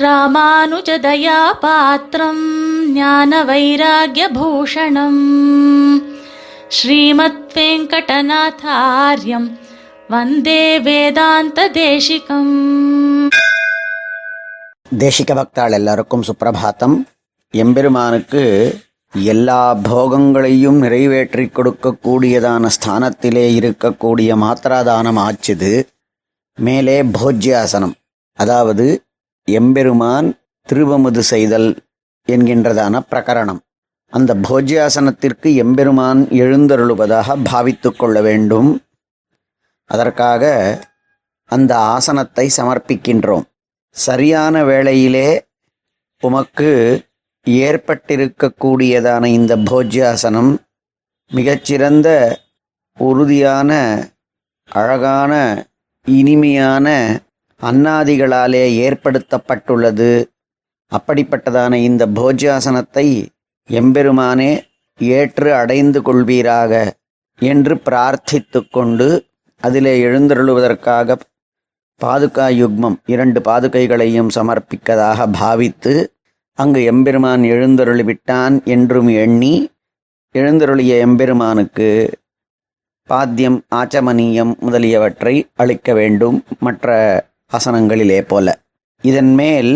ராமானுஜதயாபாத்திரம் ஞான வைராகியபூஷணம் ஸ்ரீமத் வெங்கடநாதாரியம் வந்தே வேதாந்த தேசிகம் தேசிக பக்தாள் எல்லாருக்கும் சுப்பிரபாத்தம். எம்பெருமானுக்கு எல்லா போகங்களையும் நிறைவேற்றி கொடுக்கக்கூடியதான ஸ்தானத்திலே இருக்கக்கூடிய மாத்திராதானம் ஆச்சுது. மேலே போஜ்யாசனம். அதாவது எம்பெருமான் திருவமுது செய்தல் என்கின்றதான பிரகரணம். அந்த போஜ்யாசனத்திற்கு எம்பெருமான் எழுந்தருளுவதாக பாவித்து கொள்ள வேண்டும். அதற்காக அந்த ஆசனத்தை சமர்ப்பிக்கின்றோம். சரியான வேளையிலே உமக்கு ஏற்பட்டிருக்கக்கூடியதான இந்த போஜ்யாசனம் மிகச்சிறந்த உறுதியான அழகான இனிமையான அன்னாதிகளாலே ஏற்படுத்தப்பட்டுள்ளது. அப்படிப்பட்டதான இந்த போஜ்யாசனத்தை எம்பெருமானே ஏற்று அடைந்து கொள்வீராக என்று பிரார்த்தித்து கொண்டு அதிலே எழுந்தருளுவதற்காக பாதுகா யுக்மம் இரண்டு பாதுகைகளையும் சமர்ப்பிக்கதாக பாவித்து அங்கு எம்பெருமான் எழுந்தருளிவிட்டான் என்றும் எண்ணி எழுந்தருளிய எம்பெருமானுக்கு பாத்தியம் ஆச்சமனியம் முதலியவற்றை அளிக்க வேண்டும். மற்ற ஆசனங்களிலே போல. இதன் மேல்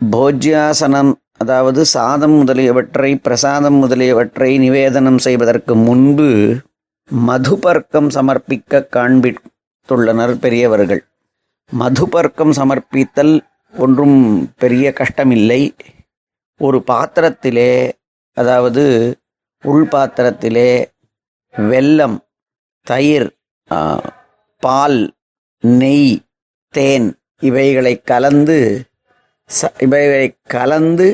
போஜ்யாசனம் அதாவது சாதம் முதலியவற்றை பிரசாதம் முதலியவற்றை நிவேதனம் செய்வதற்கு முன்பு மதுபர்க்கம் சமர்ப்பிக்க காண்பித்துள்ளனர் பெரியவர்கள். மதுபர்க்கம் சமர்ப்பித்தல் ஒன்றும் பெரிய கஷ்டமில்லை. ஒரு பாத்திரத்திலே அதாவது உள் பாத்திரத்திலே வெல்லம் தயிர் பால் நெய் தேன். இவைகளை கலந்து ச இவைகளை கலந்து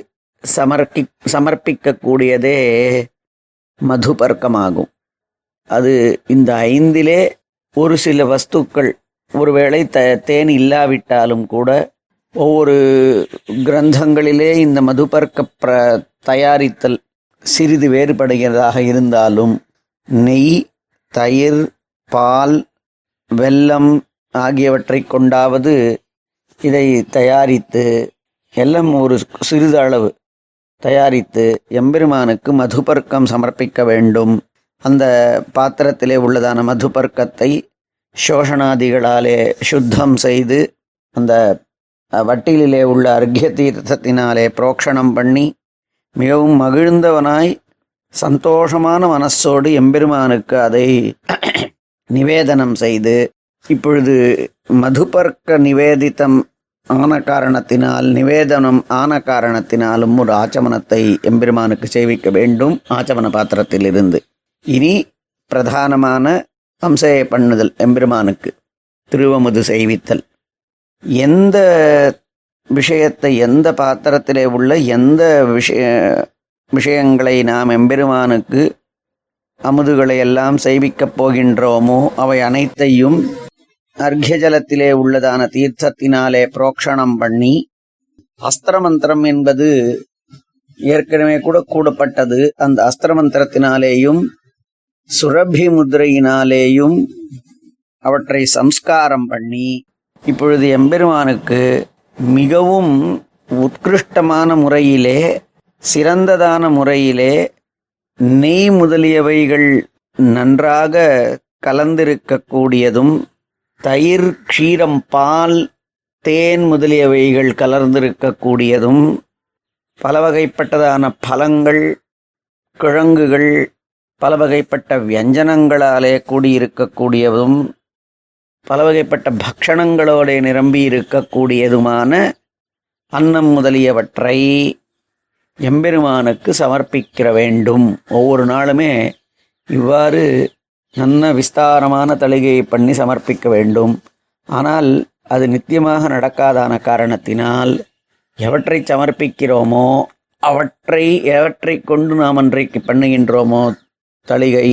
சமர்ப்பி சமர்ப்பிக்கக்கூடியதே மதுபர்க்கமாகும். அது இந்த ஐந்திலே ஒரு சில வஸ்துக்கள் ஒருவேளை த தேன் இல்லாவிட்டாலும் கூட ஒவ்வொரு கிரந்தங்களிலே இந்த மதுபர்க்க பிர தயாரித்தல் சிறிது வேறுபடுகிறதாக இருந்தாலும் நெய் தயிர் பால் வெல்லம் ஆகியவற்றை கொண்டாவது இதை தயாரித்து எல்லாம் ஒரு சிறிது அளவு தயாரித்து எம்பெருமானுக்கு மதுபர்க்கம் சமர்ப்பிக்க வேண்டும். அந்த பாத்திரத்திலே உள்ளதான மதுபர்க்கத்தை சோஷணாதிகளாலே சுத்தம் செய்து அந்த வட்டிலே உள்ள அர்க்கிய தீர்த்தத்தினாலே புரோக்ஷணம் பண்ணி மிகவும் மகிழ்ந்தவனாய் சந்தோஷமான மனசோடு எம்பெருமானுக்கு அதை நிவேதனம் செய்து இப்பொழுது மதுபர்க்க நிவேதித்தம் ஆன காரணத்தினால் நிவேதனம் ஆன காரணத்தினாலும் ஒரு ஆச்சமனத்தை எம்பெருமானுக்கு சேவிக்க வேண்டும் ஆச்சமன பாத்திரத்திலிருந்து. இனி பிரதானமான அம்சையை பண்ணுதல் எம்பெருமானுக்கு திருவமுது செய்வித்தல் எந்த விஷயத்தை எந்த பாத்திரத்திலே உள்ள எந்த விஷய விஷயங்களை நாம் எம்பெருமானுக்கு அமுதுகளை எல்லாம் செய்விக்கப் போகின்றோமோ அவை அனைத்தையும் அர்க்ய ஜலத்திலே உள்ளதான தீர்த்தத்தினாலே புரோக்ஷணம் பண்ணி அஸ்திரமந்திரம் என்பது ஏற்கனவே கூட கூடப்பட்டது. அந்த அஸ்திரமந்திரத்தினாலேயும் சுரபி முத்திரையினாலேயும் அவற்றை சம்ஸ்காரம் பண்ணி இப்பொழுது எம்பெருமானுக்கு மிகவும் உத்கிருஷ்டமான முறையிலே சிறந்ததான முறையிலே நெய் முதலியவைகள் நன்றாக கலந்திருக்கக்கூடியதும் தயிர் க்ஷீரம் பால் தேன் முதலியவைகள் கலர்ந்திருக்கக்கூடியதும் பல வகைப்பட்டதான பழங்கள் கிழங்குகள் பல வகைப்பட்ட வியஞ்சனங்களாலே கூடியிருக்கக்கூடியதும் பல வகைப்பட்ட பக்ஷணங்களோட நிரம்பி இருக்கக்கூடியதுமான அன்னம் முதலியவற்றை எம்பெருமானுக்கு சமர்ப்பிக்கிற வேண்டும். ஒவ்வொரு நாளுமே இவ்வாறு நல்ல விஸ்தாரமான தளிகையை பண்ணி சமர்ப்பிக்க வேண்டும். ஆனால் அது நித்தியமாக நடக்காதான காரணத்தினால் எவற்றை சமர்ப்பிக்கிறோமோ அவற்றை எவற்றை கொண்டு நாம் அன்றைக்கு பண்ணுகின்றோமோ தளிகை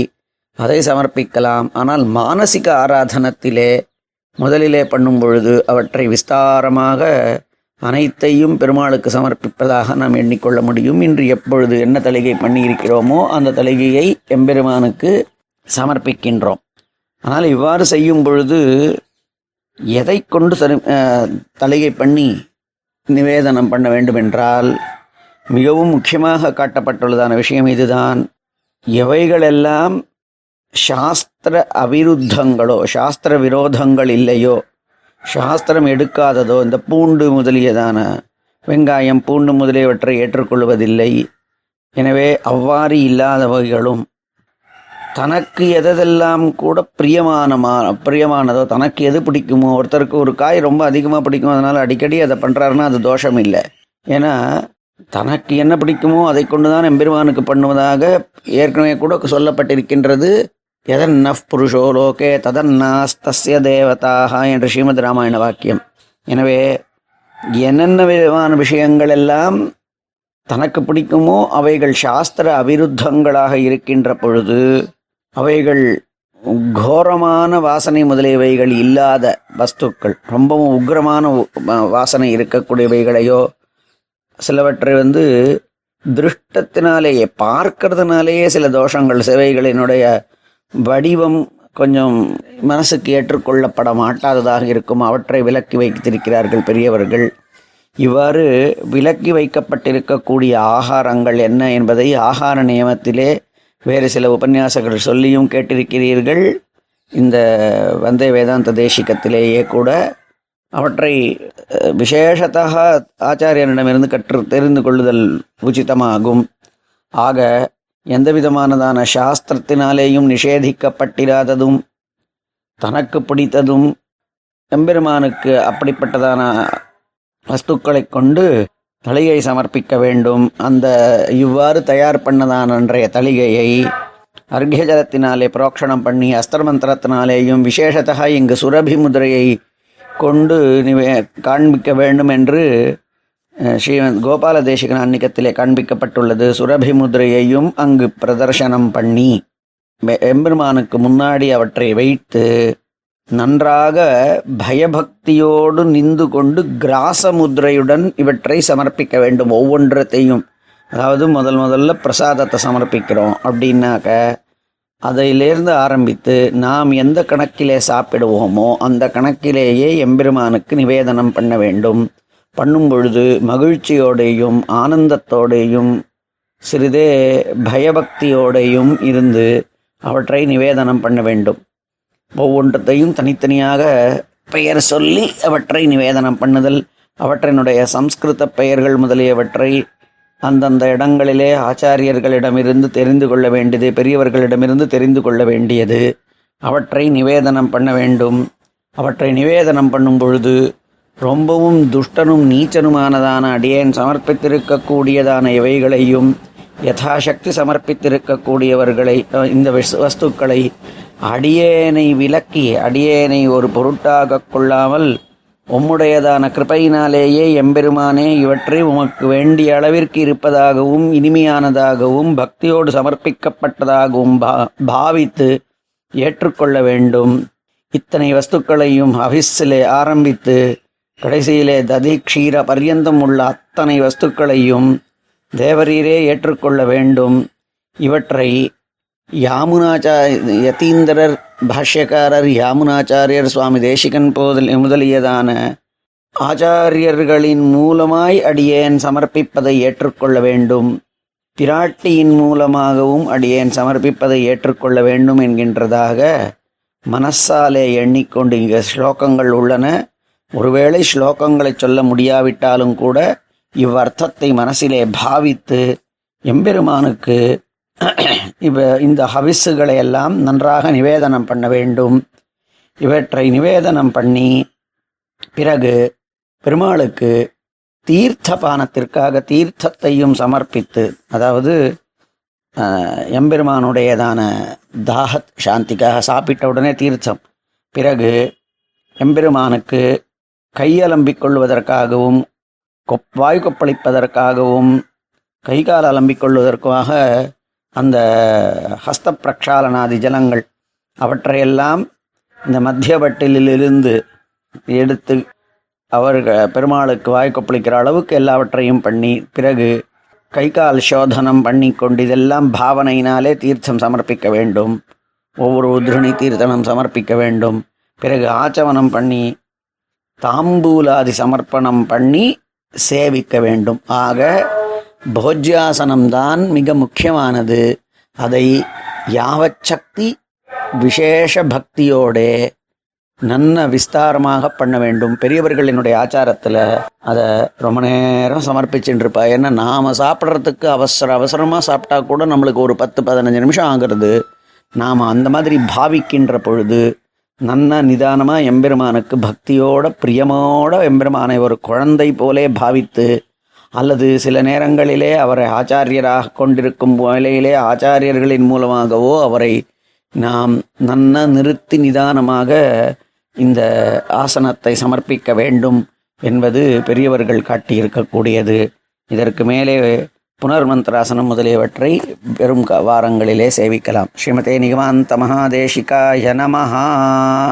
அதை சமர்ப்பிக்கலாம். ஆனால் மானசிக ஆராதனத்திலே முதலிலே பண்ணும் பொழுது அவற்றை விஸ்தாரமாக அனைத்தையும் பெருமாளுக்கு சமர்ப்பிப்பதாக நாம் எண்ணிக்கொள்ள முடியும். இன்று எப்பொழுது என்ன தலிகை பண்ணியிருக்கிறோமோ அந்த தலிகையை எம்பெருமானுக்கு சமர்ப்பிக்கின்றோம். ஆனால் இவ்வாறு செய்யும் பொழுது எதை கொண்டு சரி தலையை பண்ணி நிவேதனம் பண்ண வேண்டும் என்றால் மிகவும் முக்கியமாக காட்டப்பட்டுள்ளதான விஷயம் இதுதான். எவைகளெல்லாம் சாஸ்திர அவிருத்தங்களோ சாஸ்திர விரோதங்கள் இல்லையோ சாஸ்திரம் எடுக்காததோ இந்த பூண்டு முதலியதான வெங்காயம் பூண்டு முதலியவற்றை ஏற்றுக்கொள்வதில்லை. எனவே அவ்வாறு இல்லாதவைகளும் தனக்கு எதெல்லாம் கூட பிரியமானமா பிரியமானதோ தனக்கு எது பிடிக்குமோ ஒருத்தருக்கு ஒரு காய் ரொம்ப அதிகமாக பிடிக்கும் அதனால் அடிக்கடி அதை பண்ணுறாருன்னா அது தோஷம் இல்லை. ஏன்னா தனக்கு என்ன பிடிக்குமோ அதை கொண்டு தான் எம்பெருமானுக்கு பண்ணுவதாக ஏற்கனவே கூட சொல்லப்பட்டிருக்கின்றது. எதன்னஃப் புருஷோ லோகே ததன்னாஸ்தஸ்ய தேவதாக என்ற ஸ்ரீமத் ராமாயண வாக்கியம். எனவே என்னென்ன விதமான விஷயங்கள் எல்லாம் தனக்கு பிடிக்குமோ அவைகள் சாஸ்திர அவிருத்தங்களாக இருக்கின்ற பொழுது அவைகள் கோரமான வாசனை முதலியவைகள் இல்லாத வஸ்துக்கள். ரொம்பவும் உக்கிரமான வாசனை இருக்கக்கூடியவைகளையோ சிலவற்றை வந்து திருஷ்டத்தினாலேயே பார்க்கறதுனாலேயே சில தோஷங்கள் சிவைகளினுடைய வடிவம் கொஞ்சம் மனசுக்கு ஏற்றுக்கொள்ளப்பட மாட்டாததாக இருக்கும். அவற்றை விலக்கி வைத்திருக்கிறார்கள் பெரியவர்கள். இவ்வாறு விலக்கி வைக்கப்பட்டிருக்கக்கூடிய ஆகாரங்கள் என்ன என்பதை ஆகார நியமத்திலே வேறு சில உபன்யாசகர்கள் சொல்லியும் கேட்டிருக்கிறீர்கள். இந்த வந்தே வேதாந்த தேசிகத்திலேயே கூட அவற்றை விசேஷத்தாக ஆச்சாரியனிடமிருந்து கற்று தெரிந்து கொள்ளுதல் உச்சிதமாகும். ஆக எந்த விதமானதான சாஸ்திரத்தினாலேயும் நிஷேதிக்கப்பட்டிராததும் தனக்கு பிடித்ததும் எம்பெருமானுக்கு அப்படிப்பட்டதான வஸ்துக்களைக் கொண்டு தளிகை சமர்ப்பிக்க வேண்டும். அந்த இவ்வாறு தயார் பண்ணதான அன்றைய தளிகையை. அர்க்யஜலத்தினாலே புரோக்ஷணம் பண்ணி அஸ்திரமந்திரத்தினாலேயும் விசேஷத்தக இங்கு சுரபி முதிரையை கொண்டு காண்பிக்க வேண்டும் என்று ஸ்ரீவந்த் கோபால தேசிகன் அன்னிக்கத்திலே காண்பிக்கப்பட்டுள்ளது. சுரபி முதிரையையும் அங்கு பிரதர்சனம் பண்ணி எம்பெருமானுக்கு முன்னாடி அவற்றை வைத்து நன்றாக பயபக்தியோடு நின்று கொண்டு கிராச முதிரையுடன் இவற்றை சமர்ப்பிக்க வேண்டும் ஒவ்வொன்றத்தையும். அதாவது முதல் முதல்ல பிரசாதத்தை சமர்ப்பிக்கிறோம் அப்படின்னாக்க அதையிலேருந்து ஆரம்பித்து நாம் எந்த கணக்கிலே சாப்பிடுவோமோ அந்த கணக்கிலேயே எம்பெருமானுக்கு நிவேதனம் பண்ண வேண்டும். பண்ணும் பொழுது மகிழ்ச்சியோடையும் ஆனந்தத்தோடையும் சிறிதே பயபக்தியோடையும் இருந்து அவற்றை நிவேதனம் பண்ண வேண்டும். ஒவ்வொன்றத்தையும் தனித்தனியாக பெயர் சொல்லி அவற்றை நிவேதனம் பண்ணுதல் அவற்றினுடைய சம்ஸ்கிருத பெயர்கள் முதலியவற்றை அந்தந்த இடங்களிலே ஆச்சாரியர்களிடமிருந்து தெரிந்து கொள்ள வேண்டியது பெரியவர்களிடமிருந்து தெரிந்து கொள்ள வேண்டியது. அவற்றை நிவேதனம் பண்ண வேண்டும். அவற்றை நிவேதனம் பண்ணும் பொழுது ரொம்பவும் துஷ்டனும் நீச்சனுமானதான அடியேன் சமர்ப்பித்திருக்கக்கூடியதான இவைகளையும் யதாசக்தி சமர்ப்பித்திருக்கக்கூடியவர்களை இந்த வஸ்துக்களை அடியேனை விலக்கி அடியேனை ஒரு பொருட்டாக கொள்ளாமல் உம்முடையதான கிருபையினாலேயே எம்பெருமானே இவற்றை உமக்கு வேண்டிய அளவிற்கு இருப்பதாகவும் இனிமையானதாகவும் பக்தியோடு சமர்ப்பிக்கப்பட்டதாகவும் பா பாவித்து ஏற்றுக்கொள்ள வேண்டும். இத்தனை வஸ்துக்களையும் அபிஸிலே ஆரம்பித்து கடைசியிலே ததி க்ஷீர பர்யந்தம் உள்ள அத்தனை வஸ்துக்களையும் தேவரீரே ஏற்றுக்கொள்ள வேண்டும். இவற்றை யாமுனாச்சா யதீந்திரர் பாஷ்யக்காரர் யாமுனாச்சாரியர் சுவாமி தேசிகன் போதல் முதலியதான ஆச்சாரியர்களின் மூலமாய் அடியேன் சமர்ப்பிப்பதை ஏற்றுக்கொள்ள வேண்டும். பிராட்டியின் மூலமாகவும் அடியேன் சமர்ப்பிப்பதை ஏற்றுக்கொள்ள வேண்டும் என்கின்றதாக மனசாலே எண்ணிக்கொண்டு இங்கே ஸ்லோகங்கள் உள்ளன. ஒருவேளை ஸ்லோகங்களை சொல்ல முடியாவிட்டாலும் கூட இவ்வர்த்தத்தை மனசிலே பாவித்து எம்பெருமானுக்கு இவ இந்த ஹவிஸுகளை எல்லாம் நன்றாக நிவேதனம் பண்ண வேண்டும். இவற்றை நிவேதனம் பண்ணி பிறகு பெருமாளுக்கு தீர்த்த பானத்திற்காக தீர்த்தத்தையும் சமர்ப்பித்து அதாவது எம்பெருமானுடையதான தாகத் சாந்திக்காக சாப்பிட்ட உடனே தீர்த்தம். பிறகு எம்பெருமானுக்கு கையலம்பிக் கொள்வதற்காகவும் கொப் வாய் கொப்பளிப்பதற்காகவும் கை கால் அலம்பிக் கொள்வதற்காக அந்த ஹஸ்த பிரக்ஷாலனாதி ஜலங்கள் அவற்றையெல்லாம் இந்த மத்திய பட்டிலிலிருந்து எடுத்து அவர் பெருமாளுக்கு வாய்க்கொப்பளிக்கிற அளவுக்கு எல்லாவற்றையும் பண்ணி பிறகு கை கால் சோதனம் பண்ணி கொண்டு இதெல்லாம் பாவனையினாலே தீர்த்தம் சமர்ப்பிக்க வேண்டும். ஒவ்வொரு உத்ரணி தீர்த்தனம் சமர்ப்பிக்க வேண்டும். பிறகு ஆச்சவனம் பண்ணி தாம்பூலாதி சமர்ப்பணம் பண்ணி சேவிக்க வேண்டும். ஆக போஜ்யாசனம்தான் மிக முக்கியமானது. அதை யாவச் சக்தி விசேஷ பக்தியோடே நன்ன விஸ்தாரமாக பண்ண வேண்டும். பெரியவர்களினுடைய ஆச்சாரத்தில் அதை ரொம்ப நேரம் சமர்ப்பிச்சுட்டு இருப்பா ஏன்னா நாம் சாப்பிட்றதுக்கு அவசர அவசரமாக சாப்பிட்டா கூட நம்மளுக்கு ஒரு பத்து பதினஞ்சு நிமிஷம் ஆகிறது. நாம் அந்த மாதிரி பாவிக்கின்ற பொழுது நன்ன நிதானமாக எம்பெருமானுக்கு பக்தியோட பிரியமோட எம்பெருமானை ஒரு குழந்தை போலே பாவித்து அல்லது சில நேரங்களிலே அவரை ஆச்சாரியராக கொண்டிருக்கும் வேளையிலே ஆச்சாரியர்களின் மூலமாகவோ அவரை நாம் நன்ன நிறுத்தி நிதானமாக இந்த ஆசனத்தை சமர்ப்பிக்க வேண்டும் என்பது பெரியவர்கள் காட்டியிருக்கக்கூடியது. இதற்கு மேலே புனர்மந்திராசனம் முதலியவற்றை வெறும் க- வாரங்களிலே சேவிக்கலாம். ஸ்ரீமதே நிகமாந்த மகாதேஷிகா நமஹா.